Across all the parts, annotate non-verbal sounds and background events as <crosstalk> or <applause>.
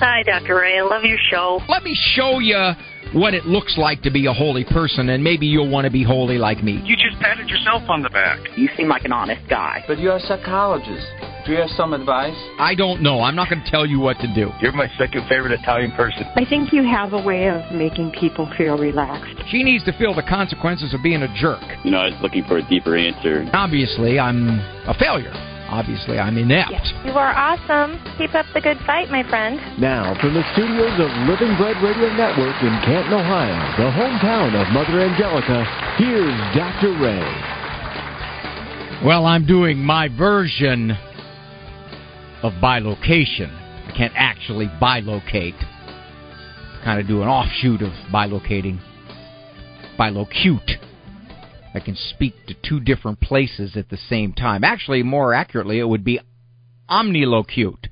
Hi, Dr. Ray. I love your show. Let me show you what it looks like to be a holy person, and maybe you'll want to be holy like me. You just patted yourself on the back. You seem like an honest guy. But you're a psychologist. Do you have some advice? I don't know. I'm not going to tell you what to do. You're my second favorite Italian person. I think you have a way of making people feel relaxed. She needs to feel the consequences of being a jerk. You know, I was looking for a deeper answer. Obviously, I'm a failure. Obviously, I'm inept. You are awesome. Keep up the good fight, my friend. Now, from the studios of Living Bread Radio Network in Canton, Ohio, the hometown of Mother Angelica, here's Dr. Ray. Well, I'm doing my version of bilocation. I can't actually bilocate. Kind of do an offshoot of bilocating. Bilocute. I can speak to two different places at the same time. Actually, more accurately, it would be omnilocute.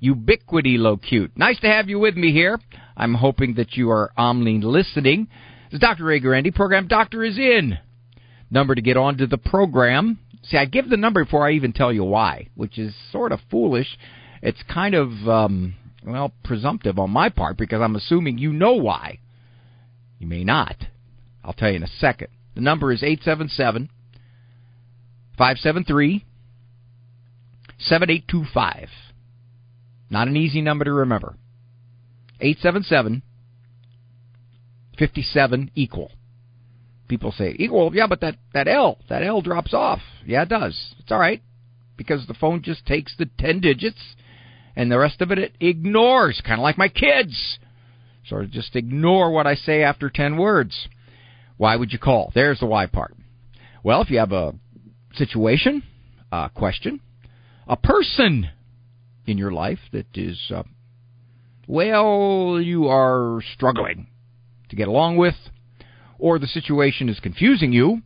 Ubiquity locute. Nice to have you with me here. I'm hoping that you are omni listening. This is Dr. Ray Guarendi. Program Doctor is in. Number to get onto the program. See, I give the number before I even tell you why, which is sort of foolish. It's kind of, um, well, presumptive on my part because I'm assuming you know why. You may not. I'll tell you in a second. The number is 877 573 7825. Not an easy number to remember. 877 57 equal. People say equal, yeah, but that, that L, that L drops off. Yeah, it does. It's all right because the phone just takes the 10 digits and the rest of it it ignores, kind of like my kids. Sort of just ignore what I say after 10 words. Why would you call? There's the why part. Well, if you have a situation, a question, a person in your life that is, uh, well, you are struggling to get along with, or the situation is confusing you,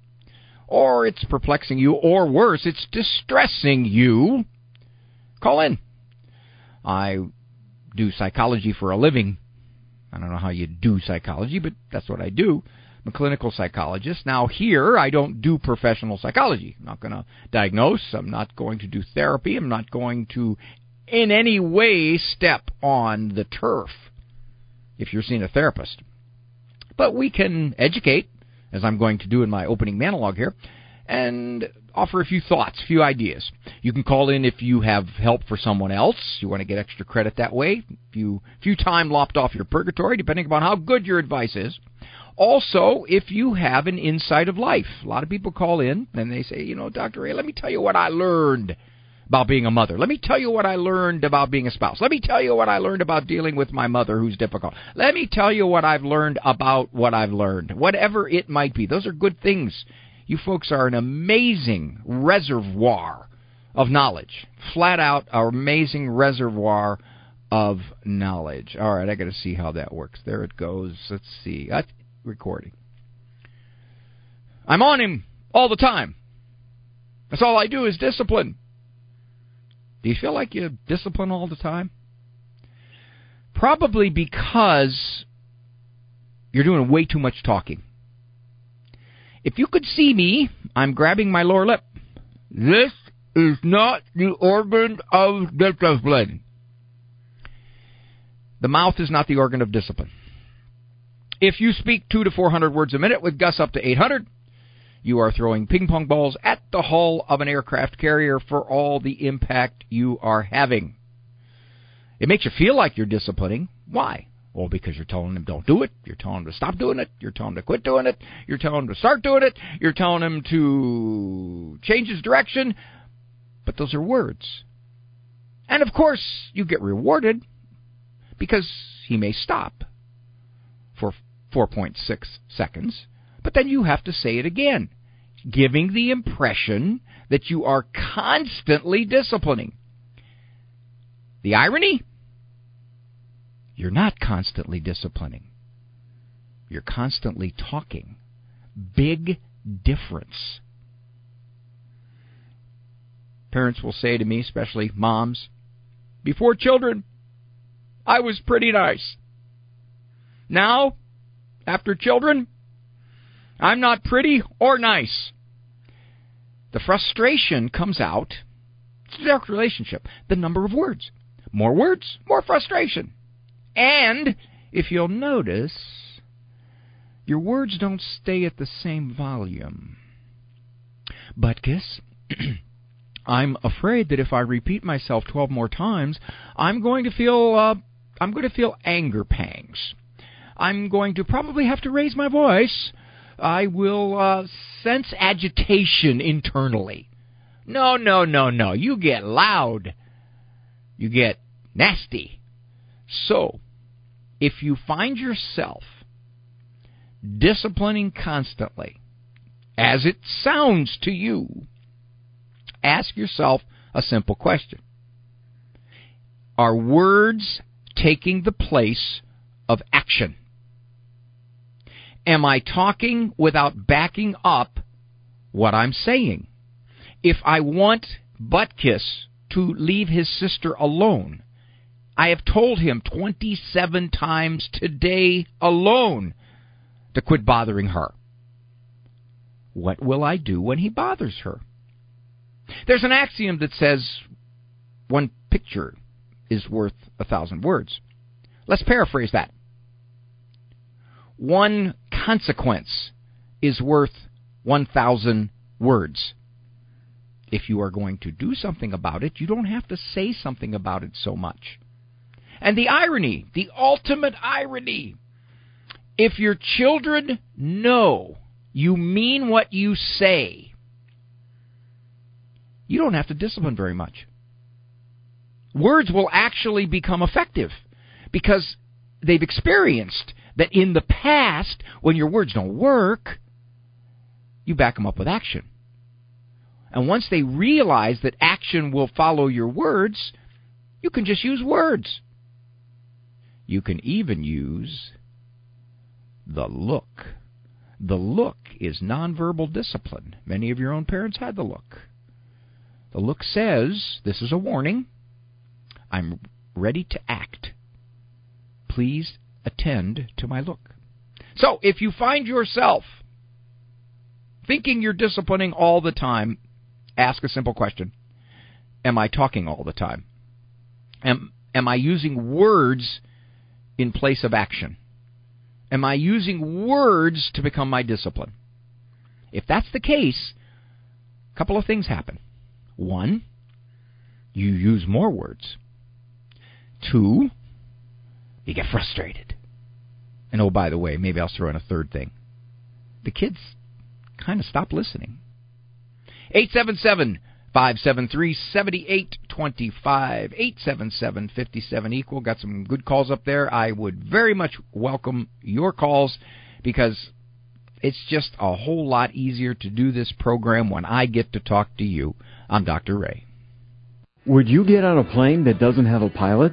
or it's perplexing you, or worse, it's distressing you, call in. I do psychology for a living. I don't know how you do psychology, but that's what I do. I'm a clinical psychologist. Now, here, I don't do professional psychology. I'm not going to diagnose. I'm not going to do therapy. I'm not going to, in any way, step on the turf if you're seeing a therapist. But we can educate, as I'm going to do in my opening monologue here, and offer a few thoughts, a few ideas. You can call in if you have help for someone else. You want to get extra credit that way. A few, few time lopped off your purgatory, depending upon how good your advice is. Also, if you have an insight of life, a lot of people call in and they say, you know, Dr. Ray, let me tell you what I learned about being a mother. Let me tell you what I learned about being a spouse. Let me tell you what I learned about dealing with my mother who's difficult. Let me tell you what I've learned about what I've learned. Whatever it might be. Those are good things. You folks are an amazing reservoir of knowledge. Flat out, our amazing reservoir of knowledge. All right, I got to see how that works. There it goes. Let's see. Recording. I'm on him all the time. That's all I do is discipline. Do you feel like you discipline all the time? Probably because you're doing way too much talking. If you could see me, I'm grabbing my lower lip. This is not the organ of discipline. The mouth is not the organ of discipline. If you speak two to four hundred words a minute with Gus up to 800, you are throwing ping pong balls at the hull of an aircraft carrier for all the impact you are having. It makes you feel like you're disciplining. Why? Well, because you're telling him don't do it. You're telling him to stop doing it. You're telling him to quit doing it. You're telling him to start doing it. You're telling him to change his direction. But those are words. And of course, you get rewarded because he may stop 4.6 seconds, but then you have to say it again, giving the impression that you are constantly disciplining. The irony? You're not constantly disciplining. You're constantly talking. Big difference. Parents will say to me, especially moms, before children, I was pretty nice. Now, after children, I'm not pretty or nice. The frustration comes out. It's direct relationship. The number of words. More words, more frustration. And if you'll notice, your words don't stay at the same volume. Butkus, <clears throat> I'm afraid that if I repeat myself 12 more times, I'm going to feel uh, I'm going to feel anger pangs. I'm going to probably have to raise my voice. I will uh, sense agitation internally. No, no, no, no. You get loud. You get nasty. So, if you find yourself disciplining constantly, as it sounds to you, ask yourself a simple question Are words taking the place of action? Am I talking without backing up what I'm saying? If I want Butkus to leave his sister alone, I have told him 27 times today alone to quit bothering her. What will I do when he bothers her? There's an axiom that says one picture is worth a thousand words. Let's paraphrase that. One consequence is worth 1,000 words. If you are going to do something about it, you don't have to say something about it so much. And the irony, the ultimate irony, if your children know you mean what you say, you don't have to discipline very much. Words will actually become effective because they've experienced that in the past, when your words don't work, you back them up with action. And once they realize that action will follow your words, you can just use words. You can even use the look. The look is nonverbal discipline. Many of your own parents had the look. The look says, This is a warning. I'm ready to act. Please attend to my look. So, if you find yourself thinking you're disciplining all the time, ask a simple question Am I talking all the time? Am, am I using words in place of action? Am I using words to become my discipline? If that's the case, a couple of things happen. One, you use more words. Two, you get frustrated. And oh, by the way, maybe I'll throw in a third thing. The kids kind of stop listening. 877 573 7825. 877 57 equal. Got some good calls up there. I would very much welcome your calls because it's just a whole lot easier to do this program when I get to talk to you. I'm Dr. Ray. Would you get on a plane that doesn't have a pilot?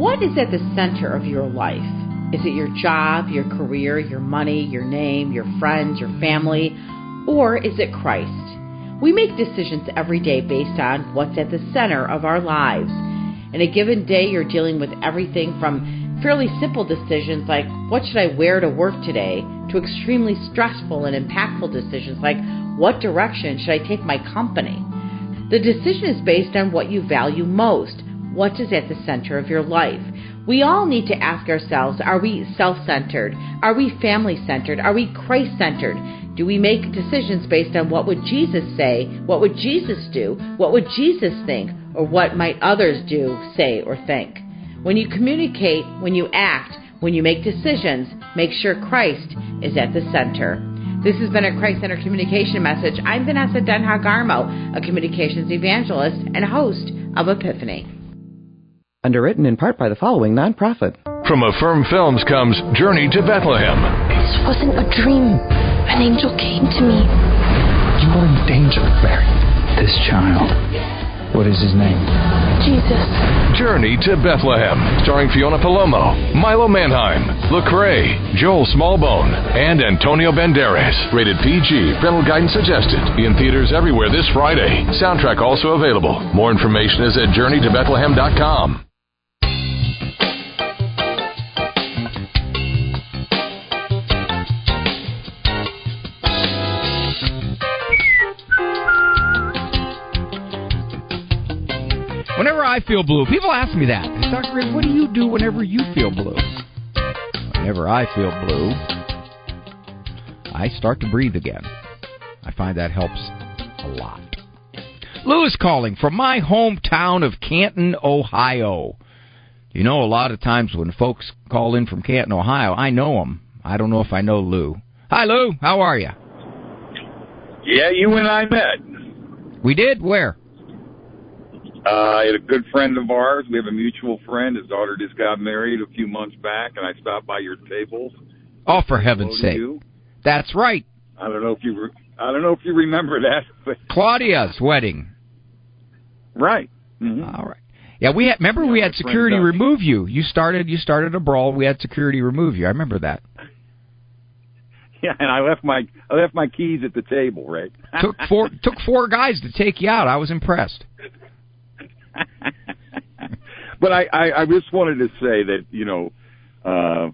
What is at the center of your life? Is it your job, your career, your money, your name, your friends, your family, or is it Christ? We make decisions every day based on what's at the center of our lives. In a given day, you're dealing with everything from fairly simple decisions like what should I wear to work today to extremely stressful and impactful decisions like what direction should I take my company. The decision is based on what you value most what is at the center of your life. We all need to ask ourselves are we self centered? Are we family centered? Are we Christ centered? Do we make decisions based on what would Jesus say? What would Jesus do? What would Jesus think? Or what might others do, say, or think? When you communicate, when you act, when you make decisions, make sure Christ is at the center. This has been a Christ Center communication message. I'm Vanessa Denha Garmo, a communications evangelist and host of Epiphany. Underwritten in part by the following nonprofit. From Affirm Films comes Journey to Bethlehem. This wasn't a dream. An angel came to me. You are in danger, Mary. This child What is his name? Jesus. Journey to Bethlehem, starring Fiona Palomo, Milo Manheim, Lecrae, Joel Smallbone, and Antonio Banderas. Rated PG. Parental guidance suggested. In theaters everywhere this Friday. Soundtrack also available. More information is at journeytobethlehem.com. I feel blue, people ask me that. Say, Dr. Rick, what do you do whenever you feel blue? Whenever I feel blue, I start to breathe again. I find that helps a lot. Lou is calling from my hometown of Canton, Ohio. You know, a lot of times when folks call in from Canton, Ohio, I know them. I don't know if I know Lou. Hi, Lou. How are you? Yeah, you and I met. We did? Where? Uh, I had a good friend of ours. We have a mutual friend. His daughter just got married a few months back, and I stopped by your tables. Oh, for heaven's sake! You. That's right. I don't know if you. Re- I don't know if you remember that. <laughs> But Claudia's wedding. Right. Mm-hmm. All right. Yeah, we had. Remember, Yeah, we had security remove you. You started. You started a brawl. We had security remove you. I remember that. <laughs> Yeah, and I left my I left my keys at the table. Right. took four. <laughs> took four guys to take you out. I was impressed. But I, I, I just wanted to say that you know, uh,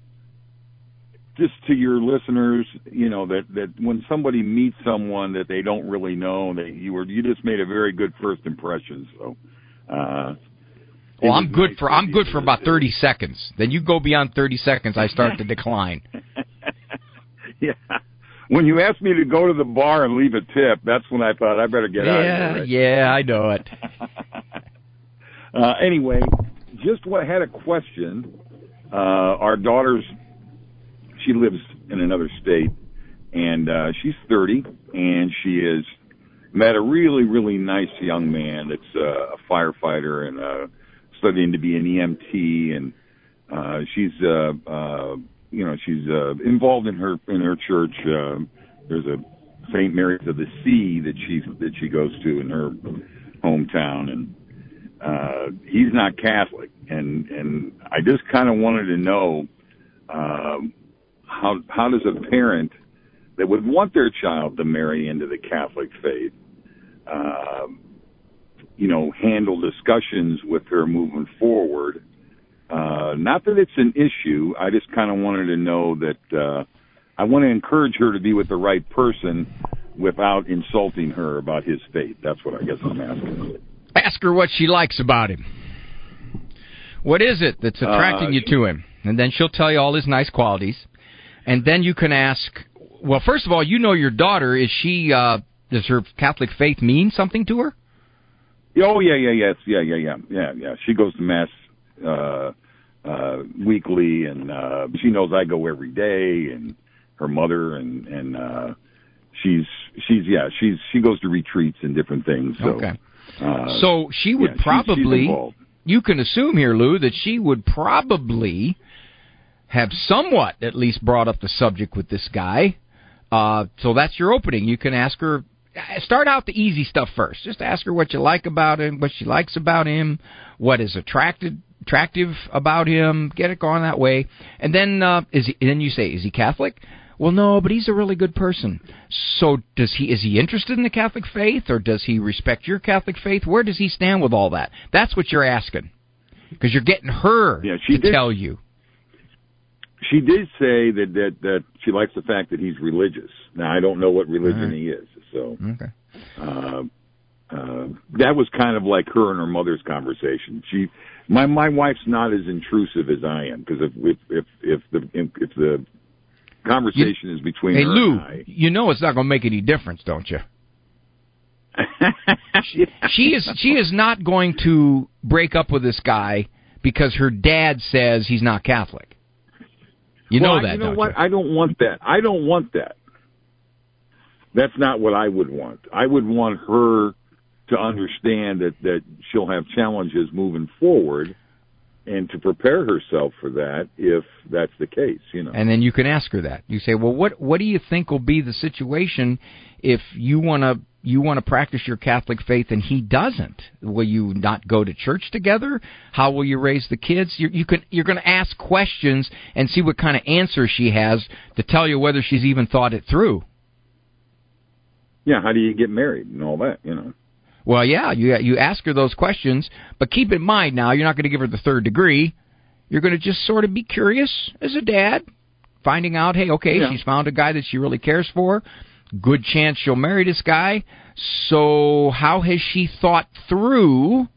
just to your listeners, you know that that when somebody meets someone that they don't really know, that you were you just made a very good first impression. So, uh, Well, I'm good nice for I'm good for about thirty <laughs> seconds. Then you go beyond thirty seconds, I start to <laughs> decline. yeah. When you asked me to go to the bar and leave a tip, that's when I thought I better get out of yeah, right? yeah, I know it. <laughs> Uh, anyway, just what had a question. Uh, our daughter's, she lives in another state, and uh, she's 30, and she has met a really, really nice young man that's uh, a firefighter and uh, studying to be an EMT, and uh, she's, uh, uh, you know, she's uh, involved in her in her church. Uh, there's a St. Mary's of the Sea that she that she goes to in her hometown, and uh, he's not Catholic, and and I just kind of wanted to know um, how how does a parent that would want their child to marry into the Catholic faith, um, you know, handle discussions with her moving forward. Uh, not that it's an issue. I just kind of wanted to know that uh, I want to encourage her to be with the right person without insulting her about his faith. That's what I guess I'm asking. Ask her what she likes about him. What is it that's attracting Uh, you to him? And then she'll tell you all his nice qualities. And then you can ask, well, first of all, you know your daughter. Is she, uh, does her Catholic faith mean something to her? Oh yeah, yeah, yes, yeah, yeah, yeah, yeah, yeah. She goes to mass uh uh weekly and uh she knows I go every day and her mother and and uh she's she's yeah, she's she goes to retreats and different things. So Okay. Uh So she would yeah, probably, involved. you can assume here, Lou, that she would probably have somewhat at least brought up the subject with this guy. Uh, so that's your opening. You can ask her. Start out the easy stuff first. Just ask her what you like about him, what she likes about him, what is attracted attractive about him. Get it going that way, and then uh, is he, then you say, is he Catholic? Well, no, but he's a really good person. So does he? Is he interested in the Catholic faith, or does he respect your Catholic faith? Where does he stand with all that? That's what you're asking, because you're getting her Yeah, she to did- tell you. She did say that that that she likes the fact that he's religious. Now I don't know what religion right. he is. So Okay. uh, uh, that was kind of like her and her mother's conversation. She, my my wife's not as intrusive as I am because if if if if the if the conversation is between Hey her Lou, and I, you know it's not going to make any difference, don't you? <laughs> she is she is not going to break up with this guy because her dad says he's not Catholic. You Well, know that, You know don't what? you? I don't want that. I don't want that. That's not what I would want. I would want her to understand that that she'll have challenges moving forward, and to prepare herself for that if that's the case. You know. And then you can ask her that. You say, "Well, what what do you think will be the situation if you want to you want to practice your Catholic faith and he doesn't? Will you not go to church together? How will you raise the kids? You're, you can, you're going to ask questions and see what kind of answer she has to tell you whether she's even thought it through. Yeah, how do you get married and all that, you know? Well, yeah, you you ask her those questions, but keep in mind now you're not going to give her the third degree. You're going to just sort of be curious as a dad, finding out, hey, okay, yeah. she's found a guy that she really cares for. Good chance she'll marry this guy. So, how has she thought through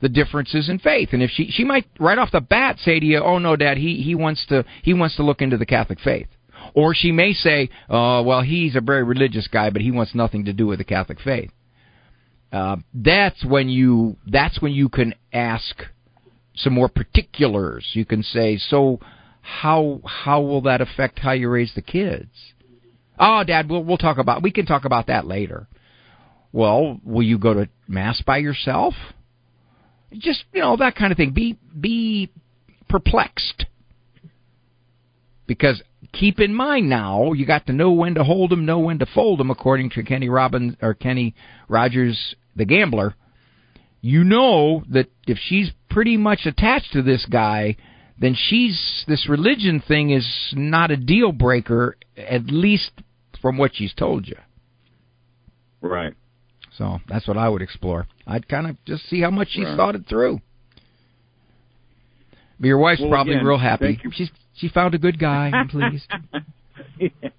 the differences in faith? And if she she might right off the bat say to you, "Oh no, Dad, he he wants to he wants to look into the Catholic faith." Or she may say, "Oh, well, he's a very religious guy, but he wants nothing to do with the Catholic faith." Uh, that's when you that's when you can ask some more particulars. You can say, so how how will that affect how you raise the kids? Oh, Dad, we'll we'll talk about we can talk about that later. Well, will you go to mass by yourself? Just you know that kind of thing. Be be perplexed because keep in mind now you got to know when to hold them, know when to fold them, according to Kenny Robbins or Kenny Rogers the gambler, you know that if she's pretty much attached to this guy, then she's this religion thing is not a deal breaker, at least from what she's told you. Right. So that's what I would explore. I'd kind of just see how much she's right. thought it through. But your wife's well, probably again, real happy. She's she found a good guy. <laughs> I'm pleased. yeah. yeah.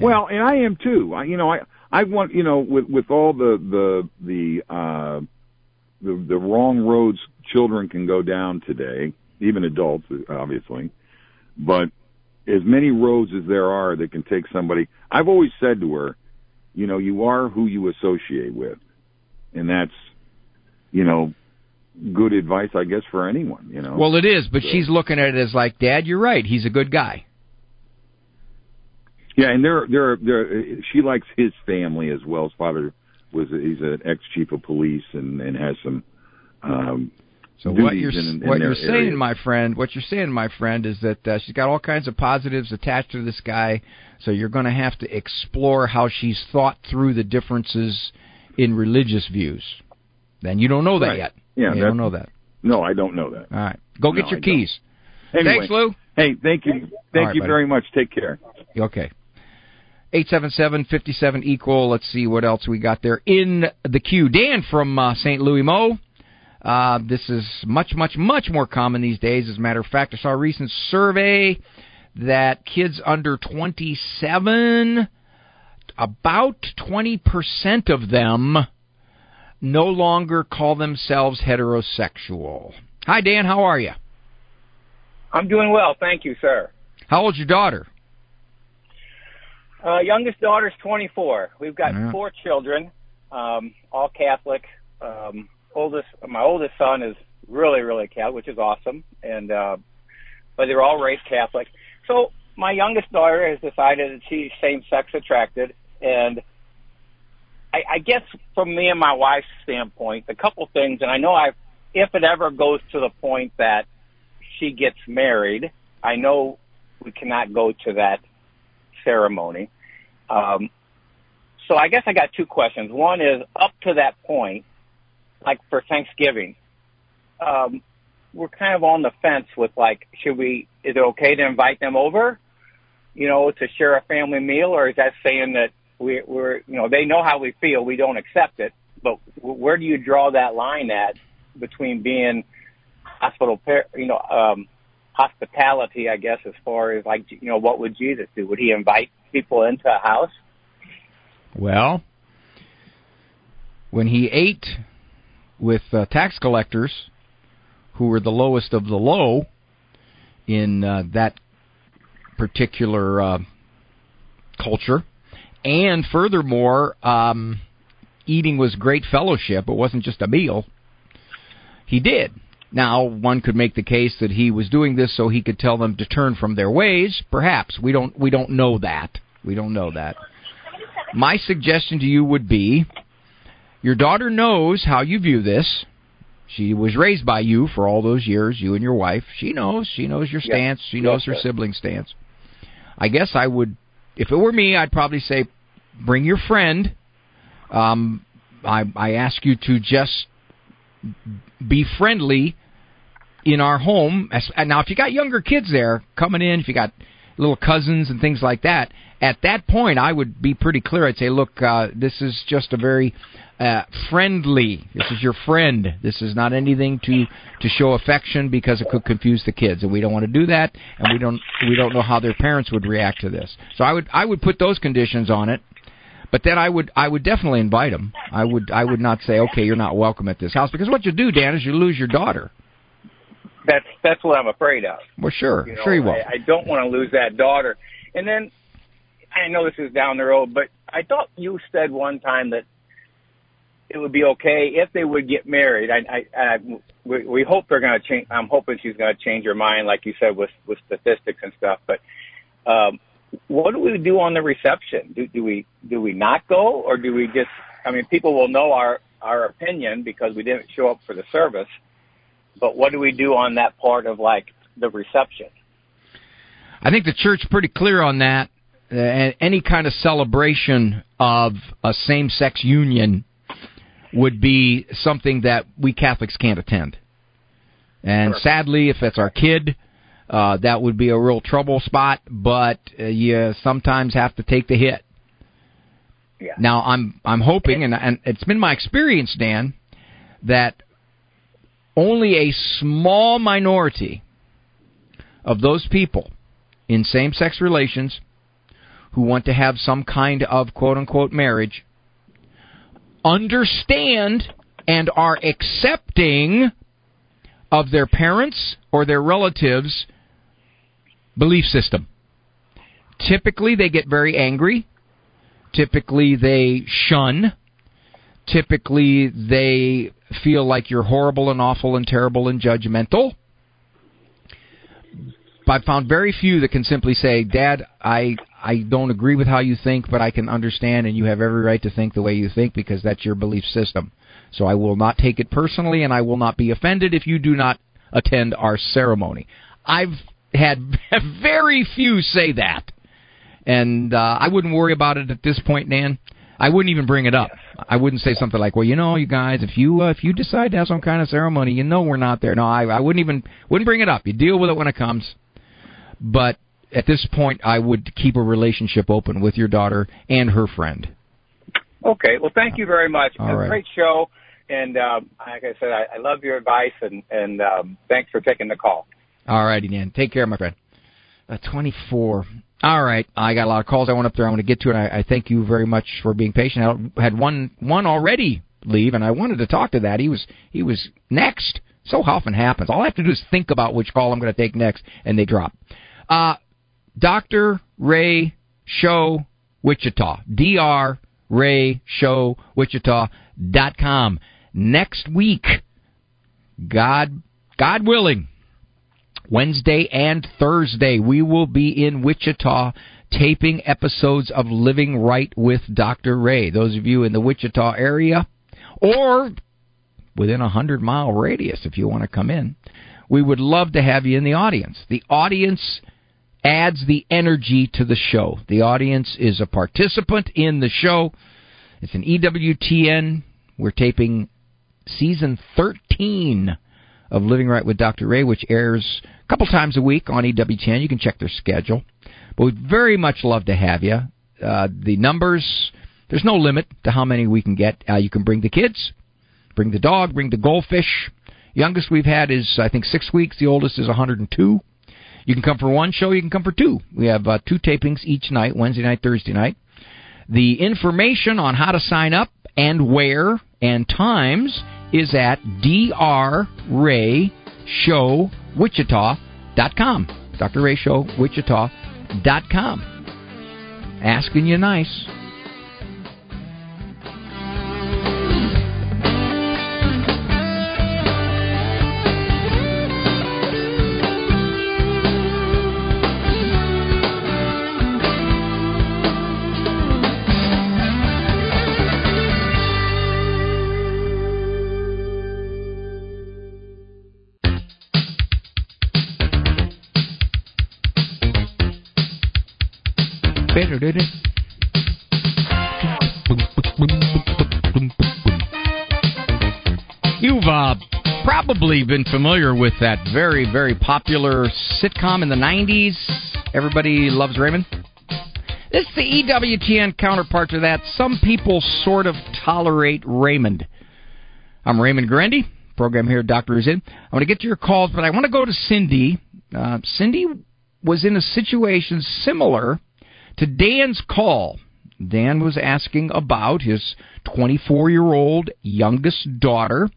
Well, and I am too. I, you know, I I want you know with with all the the the uh, the the wrong roads children can go down today, even adults obviously, but as many roads as there are that can take somebody. I've always said to her, you know, you are who you associate with, and that's you know good advice, I guess, for anyone. You know. Well, it is, but so. she's looking at it as like, Dad, you're right. He's a good guy. Yeah, and they're they're they're she likes his family as well. His father was he's an ex chief of police and and has some. Um, so what you're in, in what you're area. saying, my friend, what you're saying, my friend, is that uh, she's got all kinds of positives attached to this guy. So you're going to have to explore how she's thought through the differences in religious views. Then you don't know that right. yet. Yeah, you don't know that. No, I don't know that. All right, go get your I keys. Anyway, Thanks, Lou. Hey, thank you, thank right, you buddy. very much. Take care. Okay. 877-57 equal. Let's see what else we got there in the queue. Dan from uh, St. Louis Mo. Uh, this is much, much, much more common these days. As a matter of fact, I saw a recent survey that kids under 27, about 20% of them no longer call themselves heterosexual. Hi, Dan. How are you? I'm doing well. Thank you, sir. How old's your daughter? Uh, youngest daughter's 24. We've got Yeah. four children, um, all Catholic. Um, oldest, my oldest son is really, really Catholic, which is awesome, and uh, but they're all raised Catholic. So my youngest daughter has decided that she's same-sex attracted, and I, I guess from me and my wife's standpoint, a couple things, and I know I, if it ever goes to the point that she gets married, I know we cannot go to that ceremony. Um, so I guess I got two questions. One is up to that point, like for Thanksgiving, um, we're kind of on the fence with like, should we? Is it okay to invite them over? You know, to share a family meal, or is that saying that we, we're, you know, they know how we feel, we don't accept it. But where do you draw that line at between being hospital, you know, um, hospitality, I guess, as far as like, you know, what would Jesus do? Would he invite people into a house? Well, when he ate with uh, tax collectors, who were the lowest of the low in uh, that particular uh, culture, and furthermore, um, eating was great fellowship. It wasn't just a meal. He did. Now, one could make the case that he was doing this so he could tell them to turn from their ways. Perhaps we don't we don't know that. We don't know that. My suggestion to you would be your daughter knows how you view this. She was raised by you for all those years, you and your wife. She knows. She knows your stance. She knows her sibling stance. I guess I would if it were me, I'd probably say bring your friend um, I, I ask you to just be friendly in our home. Now, if you got younger kids there coming in, if you got little cousins and things like that, at that point, I would be pretty clear. I'd say, look, uh, this is just a very uh, friendly. This is your friend. This is not anything to to show affection because it could confuse the kids, and we don't want to do that. And we don't we don't know how their parents would react to this. So I would I would put those conditions on it. But then I would I would definitely invite them. I would I would not say okay you're not welcome at this house because what you do Dan is you lose your daughter. That's that's what I'm afraid of. Well, sure, you know, sure you will. I, I don't want to lose that daughter. And then I know this is down the road, but I thought you said one time that it would be okay if they would get married. I, I, I we, we hope they're going to change. I'm hoping she's going to change her mind, like you said, with with statistics and stuff. But um, what do we do on the reception? Do, do we do we not go, or do we just? I mean, people will know our our opinion because we didn't show up for the service. But what do we do on that part of like the reception? I think the church pretty clear on that. Uh, any kind of celebration of a same-sex union would be something that we Catholics can't attend. And sure. sadly, if it's our kid, uh, that would be a real trouble spot. But uh, you sometimes have to take the hit. Yeah. Now I'm I'm hoping, and and it's been my experience, Dan, that only a small minority of those people in same-sex relations who want to have some kind of quote unquote marriage understand and are accepting of their parents or their relatives' belief system. Typically, they get very angry. Typically, they shun. Typically, they feel like you're horrible and awful and terrible and judgmental. But I've found very few that can simply say, "Dad, I I don't agree with how you think, but I can understand, and you have every right to think the way you think because that's your belief system. So I will not take it personally, and I will not be offended if you do not attend our ceremony. I've had <laughs> very few say that, and uh, I wouldn't worry about it at this point, Nan. I wouldn't even bring it up. I wouldn't say something like, "Well, you know, you guys, if you uh, if you decide to have some kind of ceremony, you know, we're not there." No, I, I wouldn't even wouldn't bring it up. You deal with it when it comes. But at this point, I would keep a relationship open with your daughter and her friend. Okay. Well, thank you very much. All right. Great show. And um, like I said, I, I love your advice, and, and um, thanks for taking the call. All righty, Dan. Take care, my friend. Uh, 24. All right. I got a lot of calls I went up there. I want to get to it. I, I thank you very much for being patient. I had one one already leave, and I wanted to talk to that. He was he was next. So often happens. All I have to do is think about which call I'm going to take next, and they drop. Uh, Dr. Ray Show Wichita. Dr. Ray Show Wichita.com. Next week, God, God willing, Wednesday and Thursday, we will be in Wichita taping episodes of Living Right with Dr. Ray. Those of you in the Wichita area or within a hundred mile radius if you want to come in, we would love to have you in the audience. The audience adds the energy to the show. The audience is a participant in the show. It's an EWTN. We're taping season 13 of Living Right with Dr. Ray, which airs a couple times a week on EWTN. You can check their schedule. But we'd very much love to have you. Uh, the numbers, there's no limit to how many we can get. Uh, you can bring the kids, bring the dog, bring the goldfish. Youngest we've had is, I think, six weeks. The oldest is 102. You can come for one show, you can come for two. We have uh, two tapings each night, Wednesday night, Thursday night. The information on how to sign up and where and times is at drrayshowwichita.com. drrayshowwichita.com. Asking you nice. Been familiar with that very, very popular sitcom in the 90s. Everybody loves Raymond. This is the EWTN counterpart to that. Some people sort of tolerate Raymond. I'm Raymond Guarendi. Program here, Doctor is in. I want to get to your calls, but I want to go to Cindy. Uh, Cindy was in a situation similar to Dan's call. Dan was asking about his 24 year old youngest daughter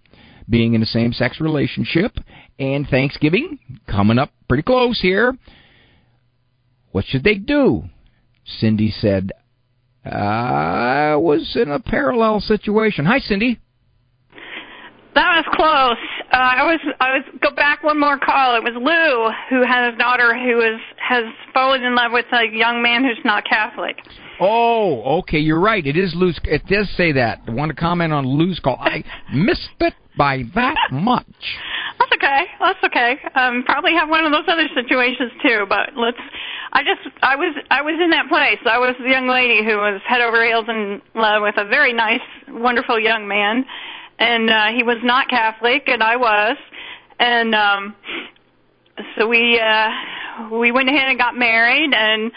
being in a same sex relationship and Thanksgiving coming up pretty close here. What should they do? Cindy said, I was in a parallel situation. Hi, Cindy. That was close. Uh, I was I was go back one more call. It was Lou who has a daughter who is has fallen in love with a young man who's not Catholic. Oh, okay, you're right. It is Lou's. It does say that. I want to comment on Lou's call. I <laughs> missed it by that much. That's okay. That's okay. Um, probably have one of those other situations too. But let's. I just. I was. I was in that place. I was the young lady who was head over heels in love with a very nice, wonderful young man, and uh, he was not Catholic, and I was, and um, so we uh, we went ahead and got married, and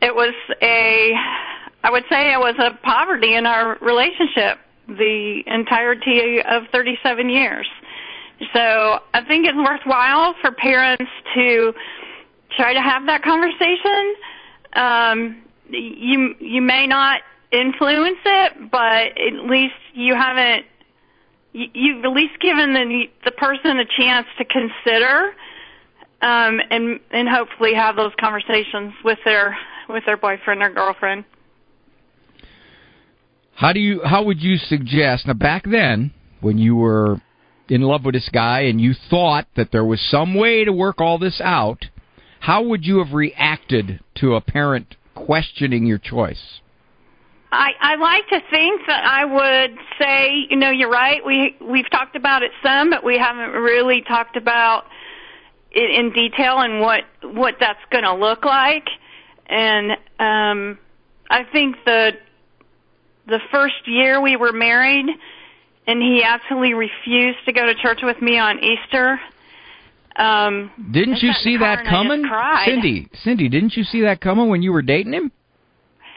it was a. I would say it was a poverty in our relationship the entirety of 37 years. So I think it's worthwhile for parents to try to have that conversation. Um, you you may not influence it, but at least you haven't. You, you've at least given the the person a chance to consider, um, and and hopefully have those conversations with their with their boyfriend or girlfriend. How do you? How would you suggest? Now, back then, when you were in love with this guy and you thought that there was some way to work all this out, how would you have reacted to a parent questioning your choice? I, I like to think that I would say, you know, you're right. We we've talked about it some, but we haven't really talked about it in detail and what what that's going to look like. And um, I think the the first year we were married, and he absolutely refused to go to church with me on Easter. Um, didn't you see that coming, Cindy? Cindy, didn't you see that coming when you were dating him?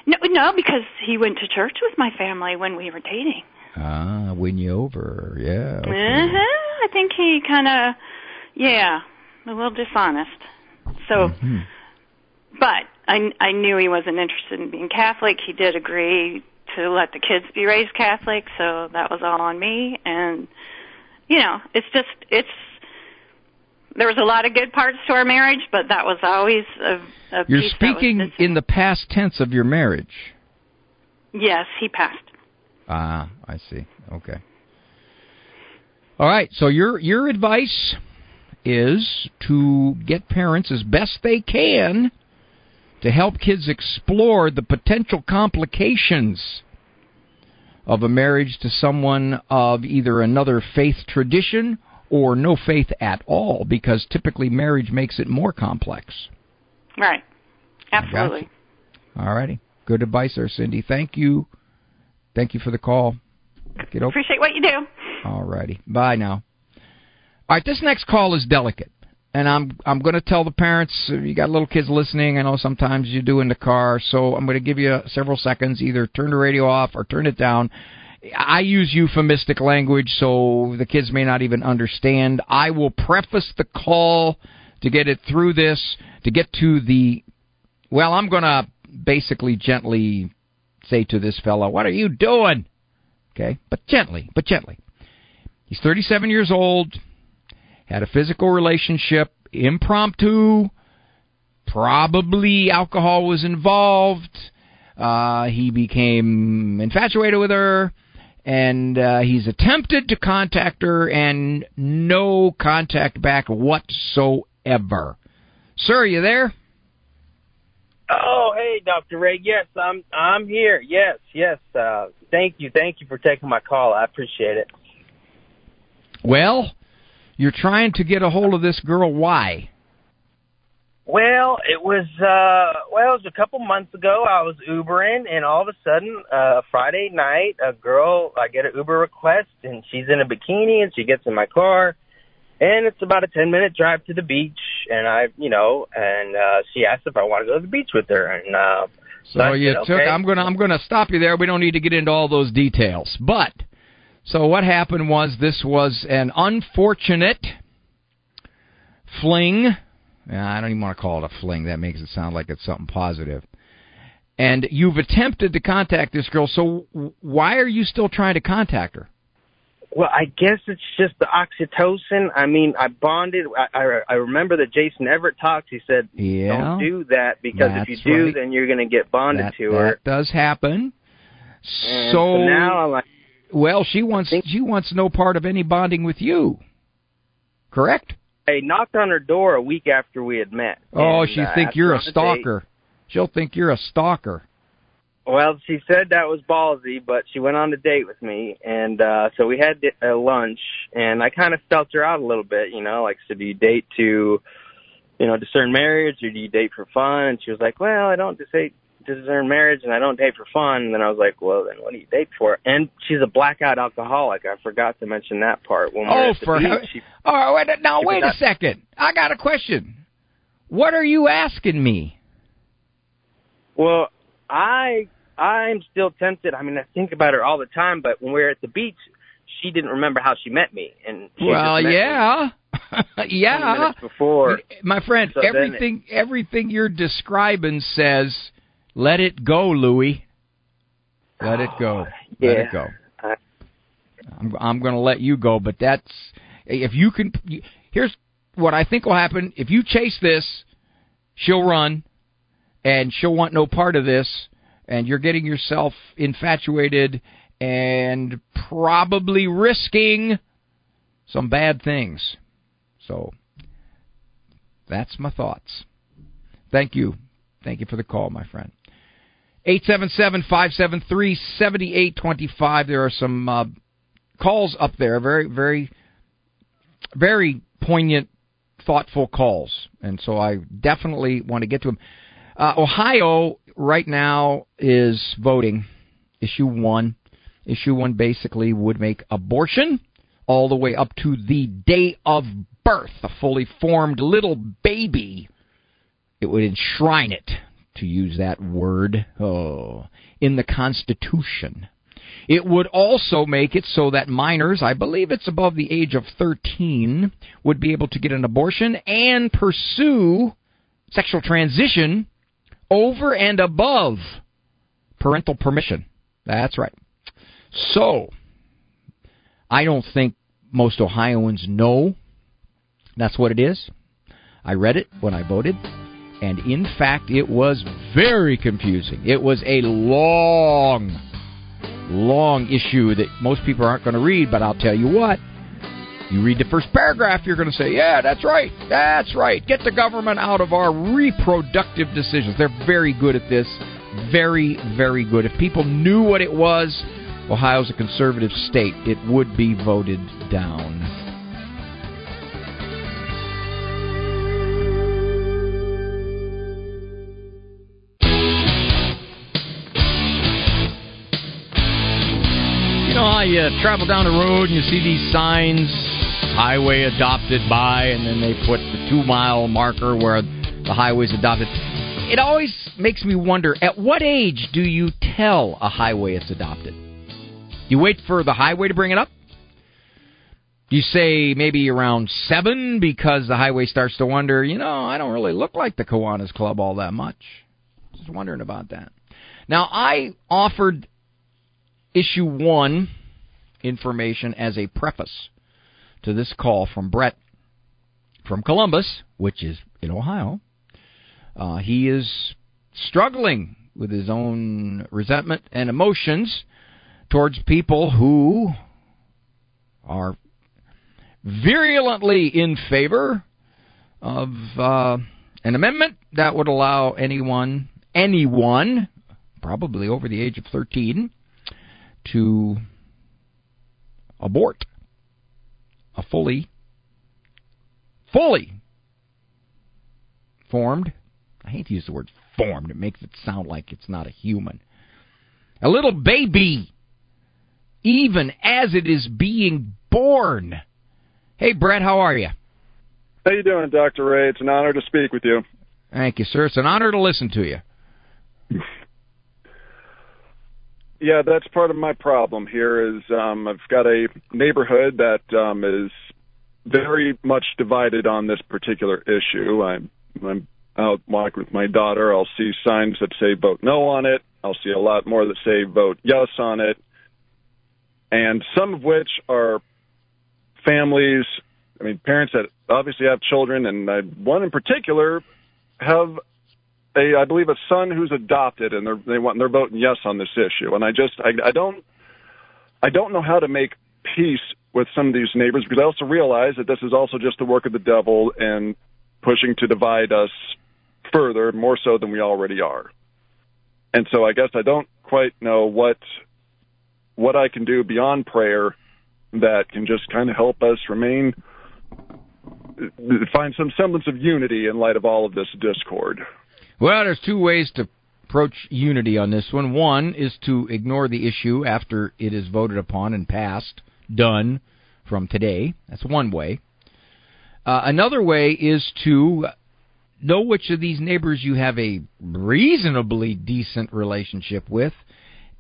No, no, because he went to church with my family when we were dating. Ah, win you over, yeah. Okay. Uh-huh. I think he kind of, yeah, a little dishonest. So, mm-hmm. but I I knew he wasn't interested in being Catholic. He did agree to let the kids be raised Catholic, so that was all on me. And you know, it's just it's there was a lot of good parts to our marriage, but that was always a. a You're speaking in the past tense of your marriage. Yes, he passed. Ah, I see. Okay. All right. So your your advice is to get parents as best they can to help kids explore the potential complications of a marriage to someone of either another faith tradition or no faith at all, because typically marriage makes it more complex. Right. Absolutely. All righty. Good advice there, Cindy. Thank you. Thank you for the call. Get over. Appreciate what you do. All righty. Bye now. All right, this next call is delicate. And I'm I'm going to tell the parents if you got little kids listening. I know sometimes you do in the car, so I'm going to give you several seconds. Either turn the radio off or turn it down. I use euphemistic language, so the kids may not even understand. I will preface the call to get it through this, to get to the. Well, I'm going to basically gently say to this fellow, What are you doing? Okay? But gently, but gently. He's 37 years old, had a physical relationship, impromptu, probably alcohol was involved. Uh, he became infatuated with her and uh, he's attempted to contact her and no contact back whatsoever. Sir, are you there? Oh, hey, Dr. Ray. Yes, I'm I'm here. Yes, yes. Uh, thank you. Thank you for taking my call. I appreciate it. Well, you're trying to get a hold of this girl. Why? Well, it was uh well, it was a couple months ago. I was Ubering and all of a sudden, uh Friday night, a girl I get an Uber request and she's in a bikini and she gets in my car and it's about a 10 minute drive to the beach and I, you know, and uh she asked if I want to go to the beach with her and uh So you said, took. okay. I'm gonna. I'm gonna stop you there. We don't need to get into all those details. But so what happened was this was an unfortunate fling. I don't even want to call it a fling. That makes it sound like it's something positive. And you've attempted to contact this girl. So why are you still trying to contact her? Well, I guess it's just the oxytocin. I mean, I bonded. I I, I remember that Jason Evert talks. He said, Yeah. "Don't do that because if you do, right. then you're going to get bonded that, to her." that does happen. And so so now I'm like, well, she wants she wants no part of any bonding with you. Correct? I knocked on her door a week after we had met. Oh, she uh, think you're a stalker. She'll think you're a stalker. Well, she said that was ballsy, but she went on a date with me, and uh so we had uh, lunch, and I kind of felt her out a little bit, you know, like, so do you date to, you know, discern marriage, or do you date for fun? And she was like, well, I don't just date discern marriage, and I don't date for fun. And then I was like, well, then what do you date for? And she's a blackout alcoholic. I forgot to mention that part. When we Oh, for beach, heaven- she, All right, wait, now wait a second. I got a question. What are you asking me? Well, I I'm still tempted. I mean, I think about her all the time, but when we were at the beach, she didn't remember how she met me, and she well, yeah, <laughs> 20 yeah. before. My friend, So everything everything you're describing says, "Let it go, Louis. Let it go. <sighs> Let yeah. it go." I'm I'm going to let you go, but that's if you can. Here's what I think will happen: if you chase this, she'll run, and she'll want no part of this, and you're getting yourself infatuated and probably risking some bad things. So that's my thoughts. Thank you. Thank you for the call, my friend. 877-573-7825. There are some uh, calls up there, very, very, very poignant, thoughtful calls, and so I definitely want to get to them. Uh, Ohio right now is voting issue one. Issue one basically would make abortion all the way up to the day of birth, a fully formed little baby. It would enshrine it, to use that word, oh, in the Constitution. It would also make it so that minors, I believe it's above the age of 13, would be able to get an abortion and pursue sexual transition over and above parental permission. That's right. So, I don't think most Ohioans know that's what it is. I read it when I voted, and in fact, it was very confusing. It was a long, long issue that most people aren't going to read, but I'll tell you what. You read the first paragraph, you're going to say, Yeah, that's right. That's right. Get the government out of our reproductive decisions. They're very good at this. Very, very good. If people knew what it was, Ohio's a conservative state, it would be voted down. Know how you travel down the road and you see these signs, highway adopted by, and then they put the two mile marker where the highway's adopted. It always makes me wonder at what age do you tell a highway it's adopted? You wait for the highway to bring it up? You say maybe around seven because the highway starts to wonder, you know, I don't really look like the Kiwanis Club all that much. Just wondering about that. Now, I offered issue one information as a preface to this call from Brett from Columbus, which is in Ohio. Uh, he is struggling with his own resentment and emotions towards people who are virulently in favor of uh, an amendment that would allow anyone, anyone, probably over the age of 13, to abort a fully, fully formed. I hate to use the word formed. It makes it sound like it's not a human. A little baby, even as it is being born. Hey, Brett, how are you? How you doing, Dr. Ray? It's an honor to speak with you. Thank you, sir. It's an honor to listen to you. <laughs> yeah, that's part of my problem here is um I've got a neighborhood that um is very much divided on this particular issue. I'm I'm out walking with my daughter. I'll see signs that say vote no on it. I'll see a lot more that say vote yes on it. And some of which are families, I mean, parents that obviously have children, and I, one in particular have a, I believe, a son who's adopted, and they're they want they're voting yes on this issue. And I just, I, I don't, I don't know how to make peace with some of these neighbors because I also realize that this is also just the work of the devil and pushing to divide us further, more so than we already are. And so I guess I don't quite know what what I can do beyond prayer that can just kind of help us remain uh, find some semblance of unity in light of all of this discord. Well, there's two ways to approach unity on this one. One is to ignore the issue after it is voted upon and passed, done from today. That's one way. Uh, another way is to know which of these neighbors you have a reasonably decent relationship with,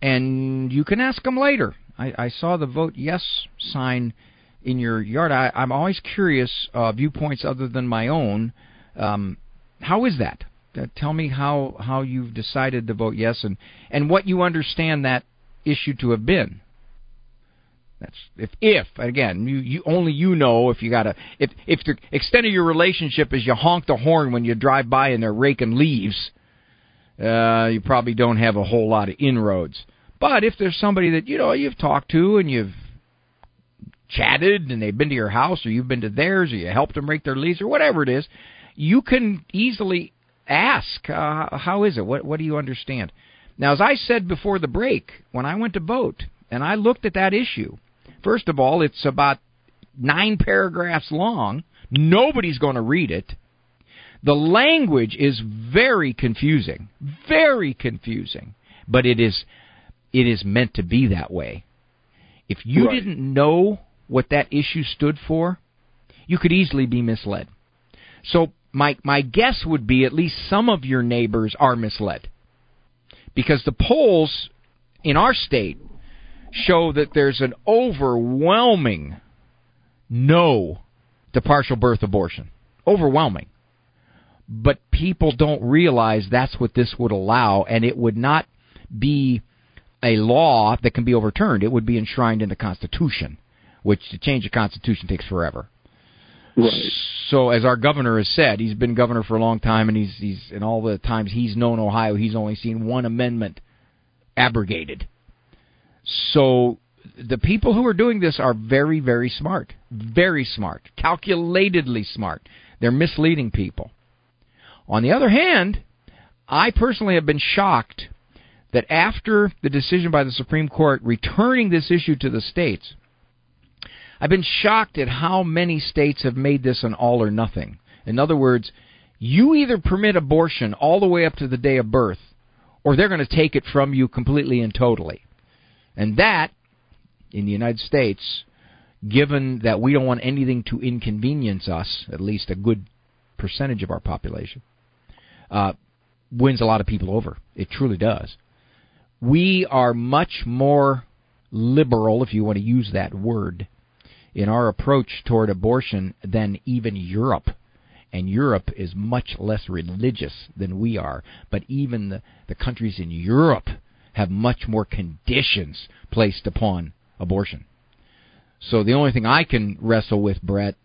and you can ask them later. I, I saw the vote yes sign in your yard. I, I'm always curious uh, viewpoints other than my own. Um, how is that? Uh, tell me how how you've decided to vote yes and and what you understand that issue to have been. That's if if again you you only you know if you got to if if the extent of your relationship is you honk the horn when you drive by and they're raking leaves, uh, you probably don't have a whole lot of inroads. But if there's somebody that you know you've talked to and you've chatted and they've been to your house or you've been to theirs or you helped them rake their leaves or whatever it is, you can easily ask, uh, how is it? What what do you understand? Now, as I said before the break, when I went to vote and I looked at that issue, first of all, it's about nine paragraphs long. Nobody's going to read it. The language is very confusing, very confusing, but it is it is meant to be that way. If you right. didn't know what that issue stood for, you could easily be misled. So my my guess would be at least some of your neighbors are misled. Because the polls in our state show that there's an overwhelming no to partial birth abortion. Overwhelming. But people don't realize that's what this would allow, and it would not be a law that can be overturned. It would be enshrined in the Constitution, which to change the Constitution takes forever. Right. So, as our governor has said, he's been governor for a long time, and he's he's in all the times he's known Ohio, he's only seen one amendment abrogated. So, the people who are doing this are very, very smart, very smart, calculatedly smart. They're misleading people. On the other hand, I personally have been shocked that after the decision by the Supreme Court returning this issue to the states, I've been shocked at how many states have made this an all or nothing. In other words, you either permit abortion all the way up to the day of birth, or they're going to take it from you completely and totally. And that, in the United States, given that we don't want anything to inconvenience us, at least a good percentage of our population, uh, wins a lot of people over. It truly does we are much more liberal, if you want to use that word, in our approach toward abortion than even Europe. And Europe is much less religious than we are. But even the, the countries in Europe have much more conditions placed upon abortion. So the only thing I can wrestle with, Brett,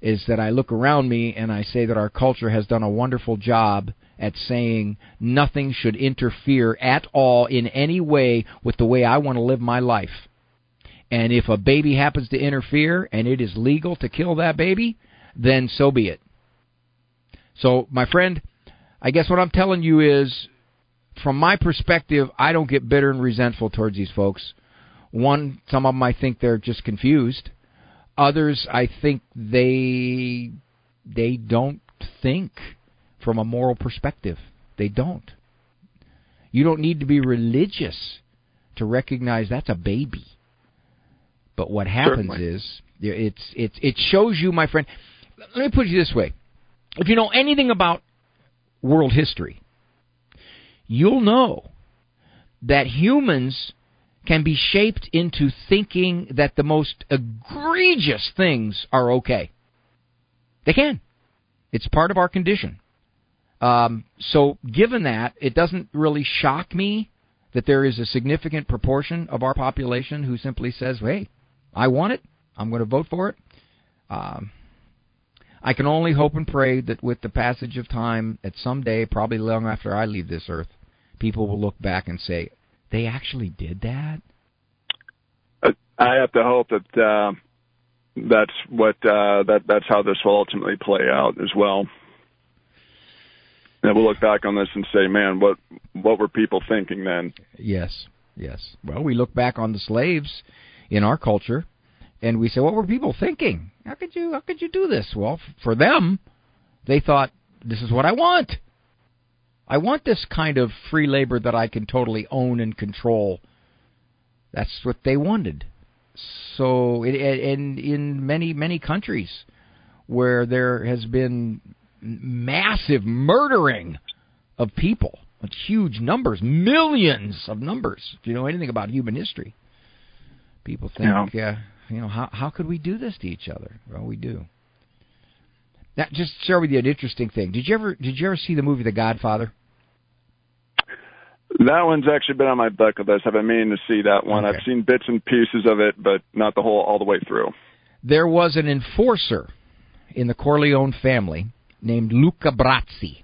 is that I look around me and I say that our culture has done a wonderful job at saying nothing should interfere at all in any way with the way I want to live my life. And if a baby happens to interfere and it is legal to kill that baby, then so be it. So, my friend, I guess what I'm telling you is from my perspective, I don't get bitter and resentful towards these folks. One, some of them I think they're just confused. Others, I think they they don't think from a moral perspective. They don't. You don't need to be religious to recognize that's a baby. But what happens Certainly. is it's it's it shows you, my friend. Let me put it this way: if you know anything about world history, you'll know that humans can be shaped into thinking that the most egregious things are okay. They can. It's part of our condition. Um, so, given that, it doesn't really shock me that there is a significant proportion of our population who simply says, "Hey, I want it. I'm going to vote for it." Um, I can only hope and pray that with the passage of time, at some day, probably long after I leave this earth, people will look back and say, "They actually did that." I have to hope that uh, that's what uh, that that's how this will ultimately play out as well. And we'll look back on this and say, "Man, what what were people thinking then?" Yes, yes. Well, we look back on the slaves in our culture, and we say, "What were people thinking? How could you how could you do this?" Well, for them, they thought, "This is what I want. I want this kind of free labor that I can totally own and control." That's what they wanted. So, it, and in many many countries where there has been massive murdering of people, huge numbers, millions of numbers. If you know anything about human history, people think, uh, you know, how how could we do this to each other? Well, we do. Now, just share with you an interesting thing. Did you ever did you ever see the movie The Godfather? That one's actually been on my bucket list. I've been meaning to see that one. Okay. I've seen bits and pieces of it, but not the whole all the way through. There was an enforcer in the Corleone family named Luca Brasi.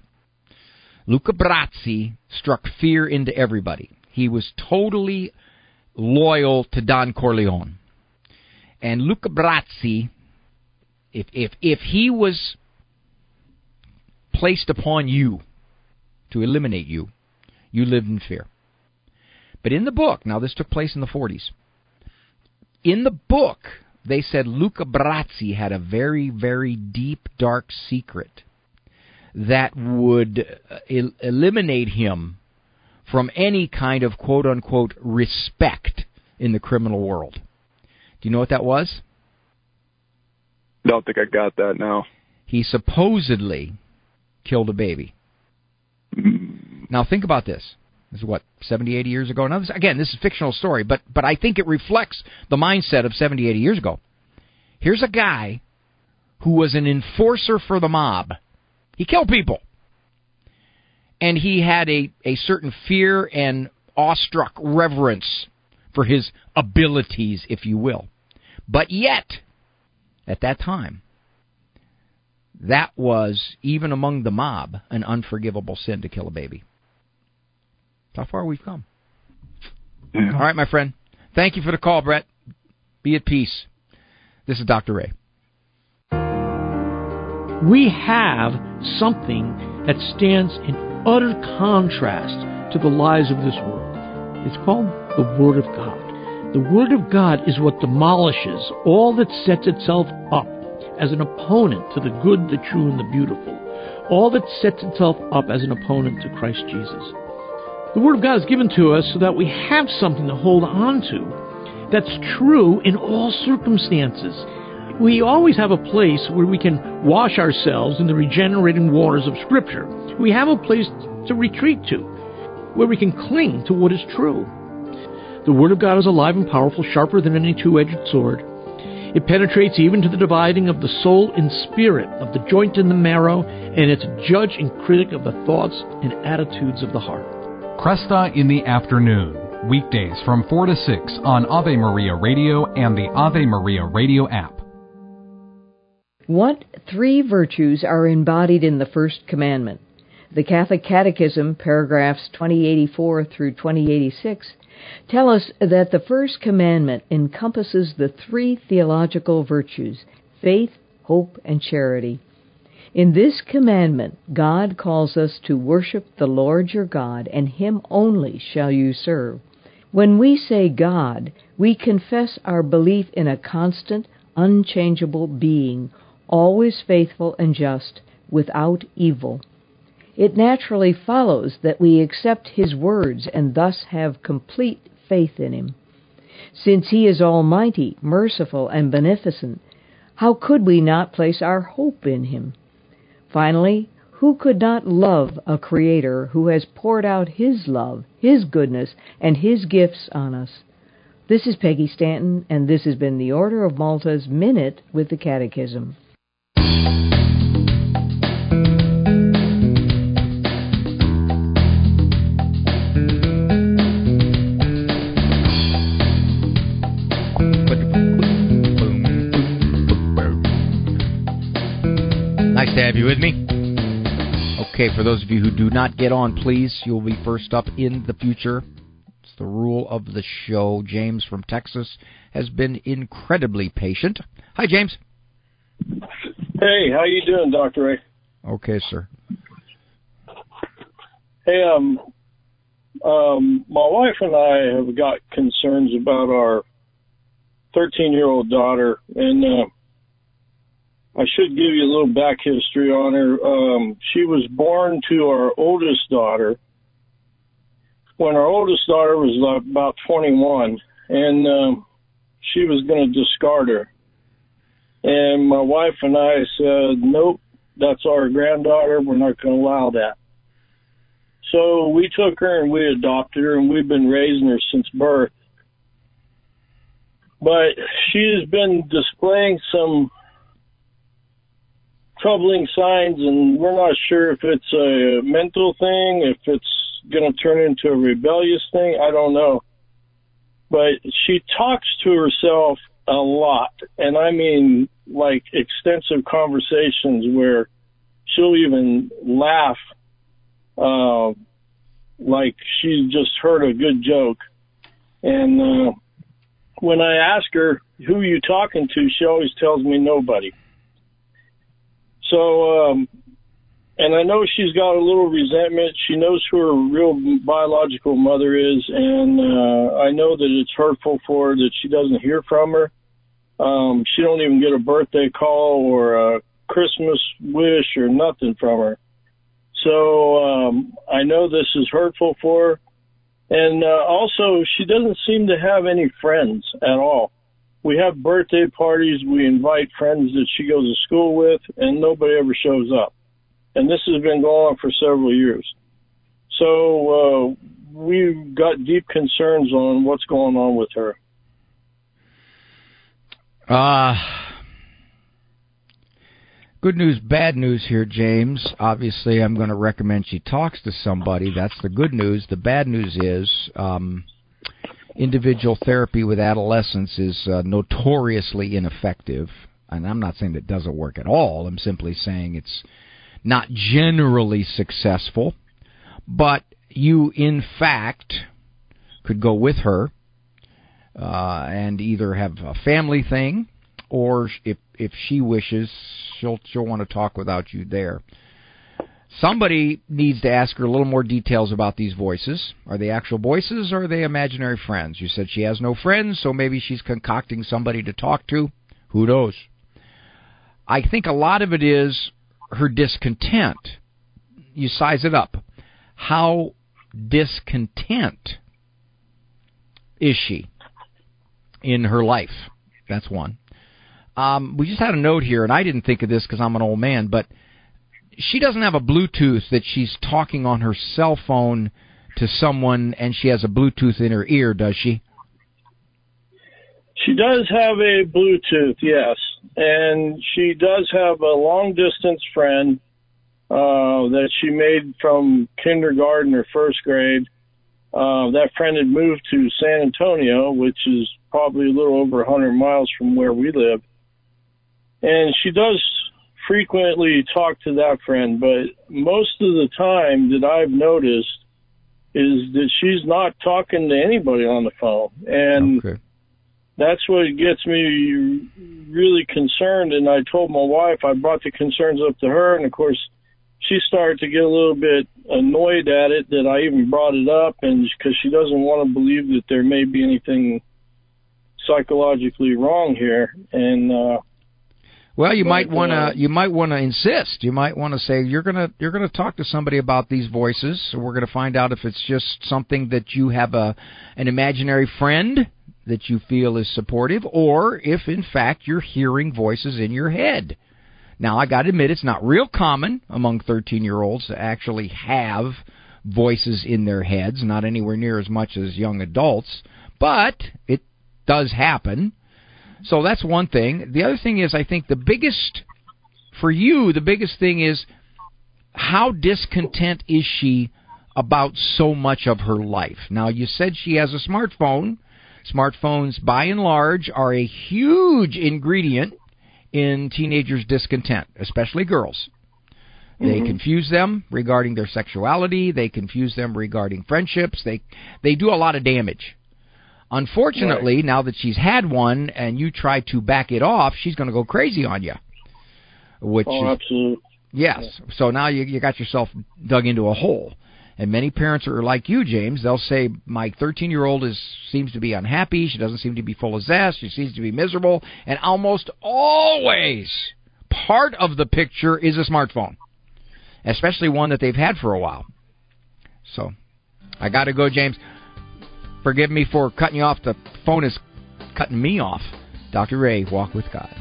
Luca Brasi struck fear into everybody. He was totally loyal to Don Corleone. And Luca Brasi, if if if he was placed upon you to eliminate you, you lived in fear. But in the book, now this took place in the 40s. In the book, they said Luca Brasi had a very, very deep, dark secret that would uh, el- eliminate him from any kind of quote unquote respect in the criminal world. Do you know what that was? Don't think I got that now. He supposedly killed a baby. Mm. Now think about this. This is what 70, 80 years ago. Now this, again, this is a fictional story, but but I think it reflects the mindset of 70, 80 years ago. Here's a guy who was an enforcer for the mob. He killed people. And he had a, a certain fear and awestruck reverence for his abilities, if you will. But yet, at that time, that was, even among the mob, an unforgivable sin to kill a baby. How far we've come. All right, my friend. Thank you for the call, Brett. Be at peace. This is Dr. Ray. We have something that stands in utter contrast to the lies of this world. It's called the Word of God. The Word of God is what demolishes all that sets itself up as an opponent to the good, the true, and the beautiful. All that sets itself up as an opponent to Christ Jesus. The Word of God is given to us so that we have something to hold on to that's true in all circumstances. We always have a place where we can wash ourselves in the regenerating waters of Scripture. We have a place to retreat to, where we can cling to what is true. The Word of God is alive and powerful, sharper than any two edged sword. It penetrates even to the dividing of the soul and spirit, of the joint and the marrow, and it's judge and critic of the thoughts and attitudes of the heart. Kresta in the afternoon, weekdays from 4 to 6 on Ave Maria Radio and the Ave Maria Radio app. What three virtues are embodied in the first commandment? The Catholic Catechism, paragraphs 2084 through 2086, tell us that the first commandment encompasses the three theological virtues faith, hope, and charity. In this commandment, God calls us to worship the Lord your God, and Him only shall you serve. When we say God, we confess our belief in a constant, unchangeable being, always faithful and just, without evil. it naturally follows that we accept his words and thus have complete faith in him. Since he is almighty, merciful, and beneficent, how could we not place our hope in him? Finally, who could not love a Creator who has poured out His love, His goodness, and His gifts on us? This is Peggy Stanton, and this has been the Order of Malta's Minute with the Catechism. Have you with me. Okay, for those of you who do not get on, please, you'll be first up in the future. It's the rule of the show. James from Texas has been incredibly patient. Hi, James. Hey, how you doing, Doctor Ray? Okay, sir. Hey, um, um, my wife and I have got concerns about our 13 year old daughter, and uh, I should give you a little back history on her. Um, she was born to our oldest daughter when our oldest daughter was about 21, and um, she was going to discard her. And my wife and I said, nope, that's our granddaughter. We're not going to allow that. So we took her and we adopted her, and we've been raising her since birth. But she has been displaying some troubling signs, and we're not sure if it's a mental thing, if it's going to turn into a rebellious thing. I don't know. But she talks to herself a lot, and I mean like extensive conversations where she'll even laugh uh, like she's just heard a good joke. And uh, when I ask her who you talking to, she always tells me nobody. So, um, and I know she's got a little resentment. She knows who her real biological mother is, and uh, I know that it's hurtful for her that she doesn't hear from her. Um, she don't even get a birthday call or a Christmas wish or nothing from her. So um, I know this is hurtful for her. And uh, also, she doesn't seem to have any friends at all we have birthday parties. We invite friends that she goes to school with, and nobody ever shows up. And this has been going on for several years. So uh, we've got deep concerns on what's going on with her. Uh, good news, bad news here, James. Obviously, I'm going to recommend she talks to somebody. That's the good news. The bad news is. Um, individual therapy with adolescents is uh, notoriously ineffective. And I'm not saying that doesn't work at all. I'm simply saying it's not generally successful. But you, in fact, could go with her uh, and either have a family thing, or if if she wishes, she'll she'll want to talk without you there. Somebody needs to ask her a little more details about these voices. Are they actual voices or are they imaginary friends? You said she has no friends, so maybe she's concocting somebody to talk to. Who knows? I think a lot of it is her discontent. You size it up. How discontent is she in her life? That's one. Um, we just had a note here, and I didn't think of this because I'm an old man, but she doesn't have a Bluetooth that she's talking on her cell phone to someone and she has a Bluetooth in her ear, does she? She does have a Bluetooth, yes. And she does have a long distance friend uh, that she made from kindergarten or first grade. Uh, that friend had moved to San Antonio, which is probably a little over 100 miles from where we live. And she does frequently talk to that friend, but most of the time that I've noticed is that she's not talking to anybody on the phone. And okay. that's what gets me really concerned. And I told my wife, I brought the concerns up to her. And of course, she started to get a little bit annoyed at it that I even brought it up. And because she doesn't want to believe that there may be anything psychologically wrong here. And, uh, Well, you might want to you might want to insist. You might want to say you're going to you're going to talk to somebody about these voices. So we're going to find out if it's just something that you have a an imaginary friend that you feel is supportive or if in fact you're hearing voices in your head. Now, I got to admit it's not real common among 13-year-olds to actually have voices in their heads, not anywhere near as much as young adults, but it does happen. So that's one thing. The other thing is, I think the biggest, for you, the biggest thing is how discontent is she about so much of her life? Now, you said she has a smartphone. Smartphones, by and large, are a huge ingredient in teenagers' discontent, especially girls. They Mhm. confuse them regarding their sexuality. They confuse them regarding friendships. They they do a lot of damage. Unfortunately, now that she's had one and you try to back it off, she's going to go crazy on you. Which Oh, is, absolutely. yes. So now you you got yourself dug into a hole. And many parents are like you, James. They'll say, "My 13-year-old is seems to be unhappy. She doesn't seem to be full of zest. She seems to be miserable." And almost always, part of the picture is a smartphone, especially one that they've had for a while. So, I got to go, James. Forgive me for cutting you off. The phone is cutting me off. Dr. Ray, walk with God.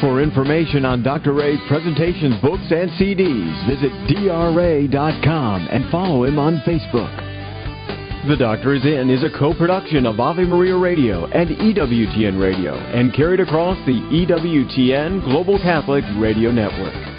For information on Dr. Ray's presentations, books, and CDs, visit drray.com and follow him on Facebook. The Doctor is In is a co-production of Ave Maria Radio and EWTN Radio and carried across the EWTN Global Catholic Radio Network.